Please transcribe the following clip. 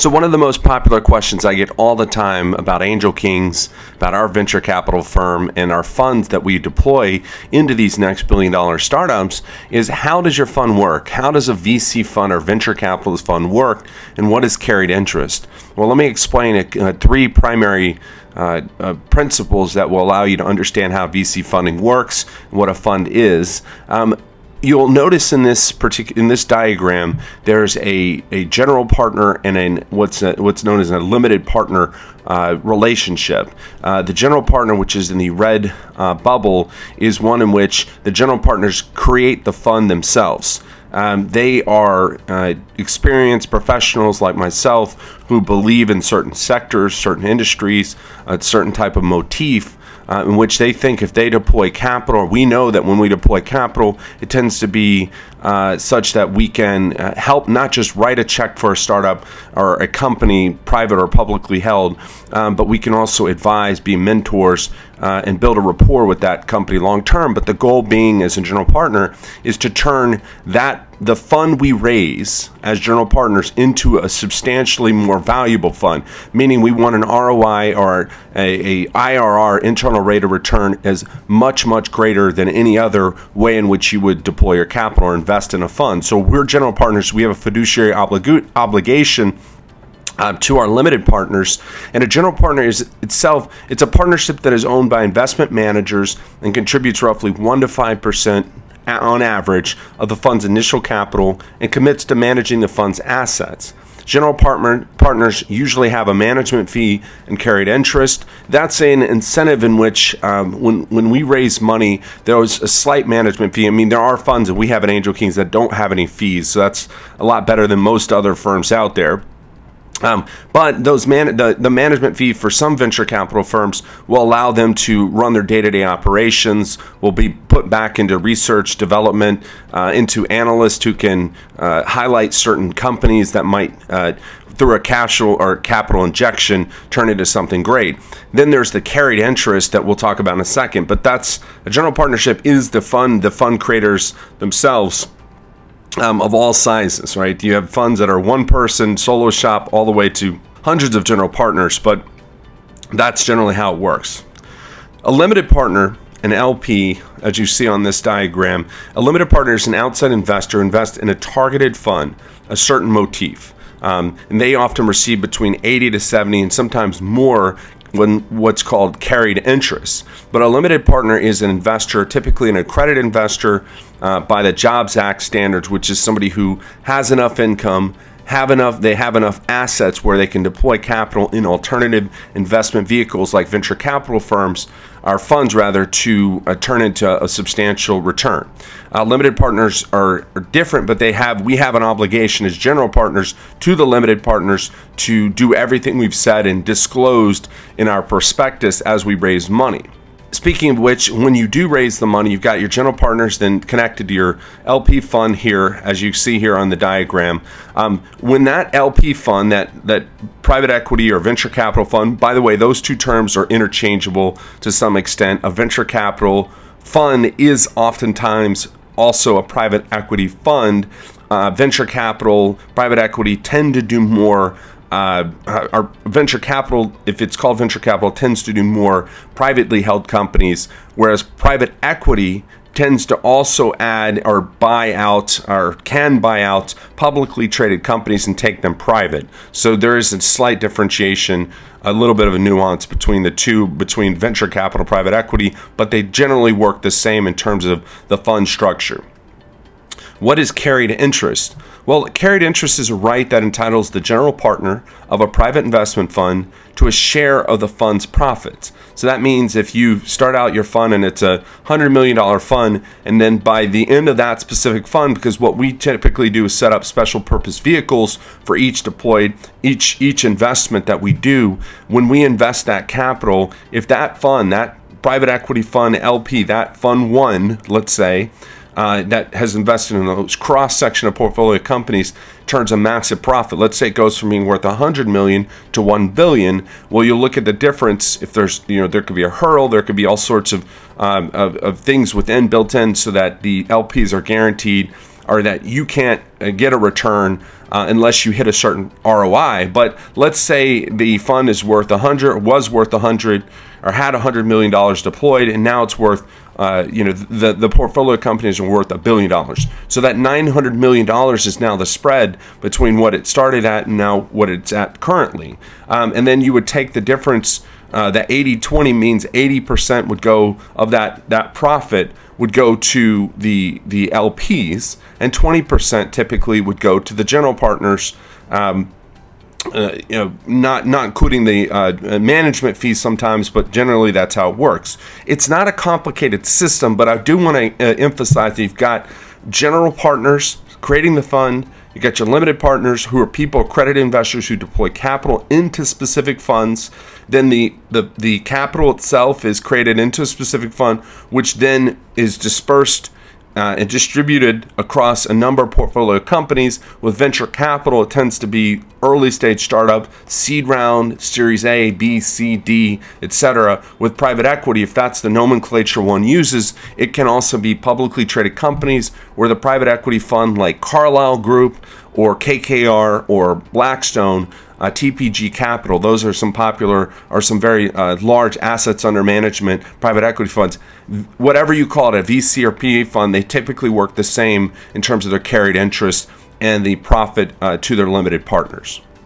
So, one of the most popular questions I get all the time about Angel Kings, about our venture capital firm, and our funds that we deploy into these next billion dollar startups is how does your fund work? How does a VC fund or venture capitalist fund work? And what is carried interest? Well, let me explain uh, three primary uh, uh, principles that will allow you to understand how VC funding works, what a fund is. Um, you'll notice in this particular in this diagram there's a, a general partner and a what's a, what's known as a limited partner uh, relationship. Uh, the general partner, which is in the red uh, bubble, is one in which the general partners create the fund themselves. Um, they are uh, experienced professionals like myself who believe in certain sectors, certain industries, a certain type of motif uh, in which they think if they deploy capital, we know that when we deploy capital, it tends to be uh, such that we can uh, help not just write a check for a startup or a company, private or publicly held, um, but we can also advise, be mentors, uh, and build a rapport with that company long term. But the goal being, as a general partner, is to turn that the fund we raise as general partners into a substantially more valuable fund, meaning we want an ROI or a, a, IRR, internal rate of return, as much, much greater than any other way in which you would deploy your capital or invest in a fund. So we're general partners. We have a fiduciary oblig- obligation uh, to our limited partners. And a general partner is itself, it's a partnership that is owned by investment managers and contributes roughly 1 to 5% on average of the fund's initial capital and commits to managing the fund's assets. General partner, partners usually have a management fee and carried interest. That's an incentive in which, um, when when we raise money, there is a slight management fee. I mean, there are funds that we have at Angel Kings that don't have any fees, so that's a lot better than most other firms out there. Um, but those man the, the management fee for some venture capital firms will allow them to run their day-to-day operations will be put back into research development uh, into analysts who can uh, highlight certain companies that might uh, through a capital or capital injection turn into something great. Then there's the carried interest that we'll talk about in a second but that's a general partnership is the fund the fund creators themselves um, of all sizes, right? You have funds that are one person, solo shop, all the way to hundreds of general partners, but that's generally how it works. A limited partner, an LP, as you see on this diagram, a limited partner is an outside investor invest in a targeted fund, a certain motif. Um, and they often receive between 80 to 70 and sometimes more when what's called carried interest. But a limited partner is an investor, typically an accredited investor uh, by the Jobs Act standards, which is somebody who has enough income, have enough, they have enough assets where they can deploy capital in alternative investment vehicles like venture capital firms our funds rather to uh, turn into a substantial return. Uh, limited partners are, are, different, but they have we have an obligation as general partners to the limited partners to do everything we've said and disclosed in our prospectus as we raise money. Speaking of which, when you do raise the money, you've got your general partners then connected to your LP fund here, as you see here on the diagram. Um, when that LP fund, that that private equity or venture capital fund, by the way, those two terms are interchangeable to some extent. A venture capital fund is oftentimes also a private equity fund. Uh, venture capital, private equity tend to do more uh, our venture capital, if it's called venture capital, tends to do more privately held companies, whereas private equity tends to also add or buy out or can buy out publicly traded companies and take them private. So there is a slight differentiation, a little bit of a nuance between the two, between venture capital, private equity, but they generally work the same in terms of the fund structure. What is carried interest? Well, carried interest is a right that entitles the general partner of a private investment fund to a share of the fund's profits. So that means if you start out your fund and it's a $100 million fund, and then by the end of that specific fund, because what we typically do is set up special purpose vehicles for each deployed, each, each investment that we do, when we invest that capital, if that fund, that private equity fund LP, that fund one, let's say, uh, that has invested in those cross section of portfolio companies turns a massive profit. Let's say it goes from being worth 100 million to 1 billion. Well, you look at the difference. If there's, you know, there could be a hurdle, there could be all sorts of, um, of, of things within built in so that the LPs are guaranteed or that you can't uh, get a return uh, unless you hit a certain ROI. But let's say the fund is worth 100, was worth 100, or had 100 million dollars deployed, and now it's worth, uh, you know, the the portfolio companies are worth a billion dollars. So that 900 million dollars is now the spread between what it started at and now what it's at currently. Um, and then you would take the difference. Uh, that 80-20 means 80% would go of that that profit would go to the the LPs, and 20% typically would go to the general partners. Um, uh, you know, not not including the uh, management fees sometimes, but generally that's how it works. It's not a complicated system, but I do want to uh, emphasize that you've got general partners creating the fund. You got your limited partners who are people, accredited investors who deploy capital into specific funds. Then the, the, the capital itself is created into a specific fund, which then is dispersed uh, and distributed across a number of portfolio companies. With venture capital, it tends to be early stage startup, seed round, Series A, B, C, D, etc. With private equity, if that's the nomenclature one uses, it can also be publicly traded companies where the private equity fund like Carlyle Group or KKR or Blackstone uh, TPG Capital. Those are some popular or some very uh, large assets under management, private equity funds. Whatever you call it, a VC or PE fund, they typically work the same in terms of their carried interest and the profit uh, to their limited partners.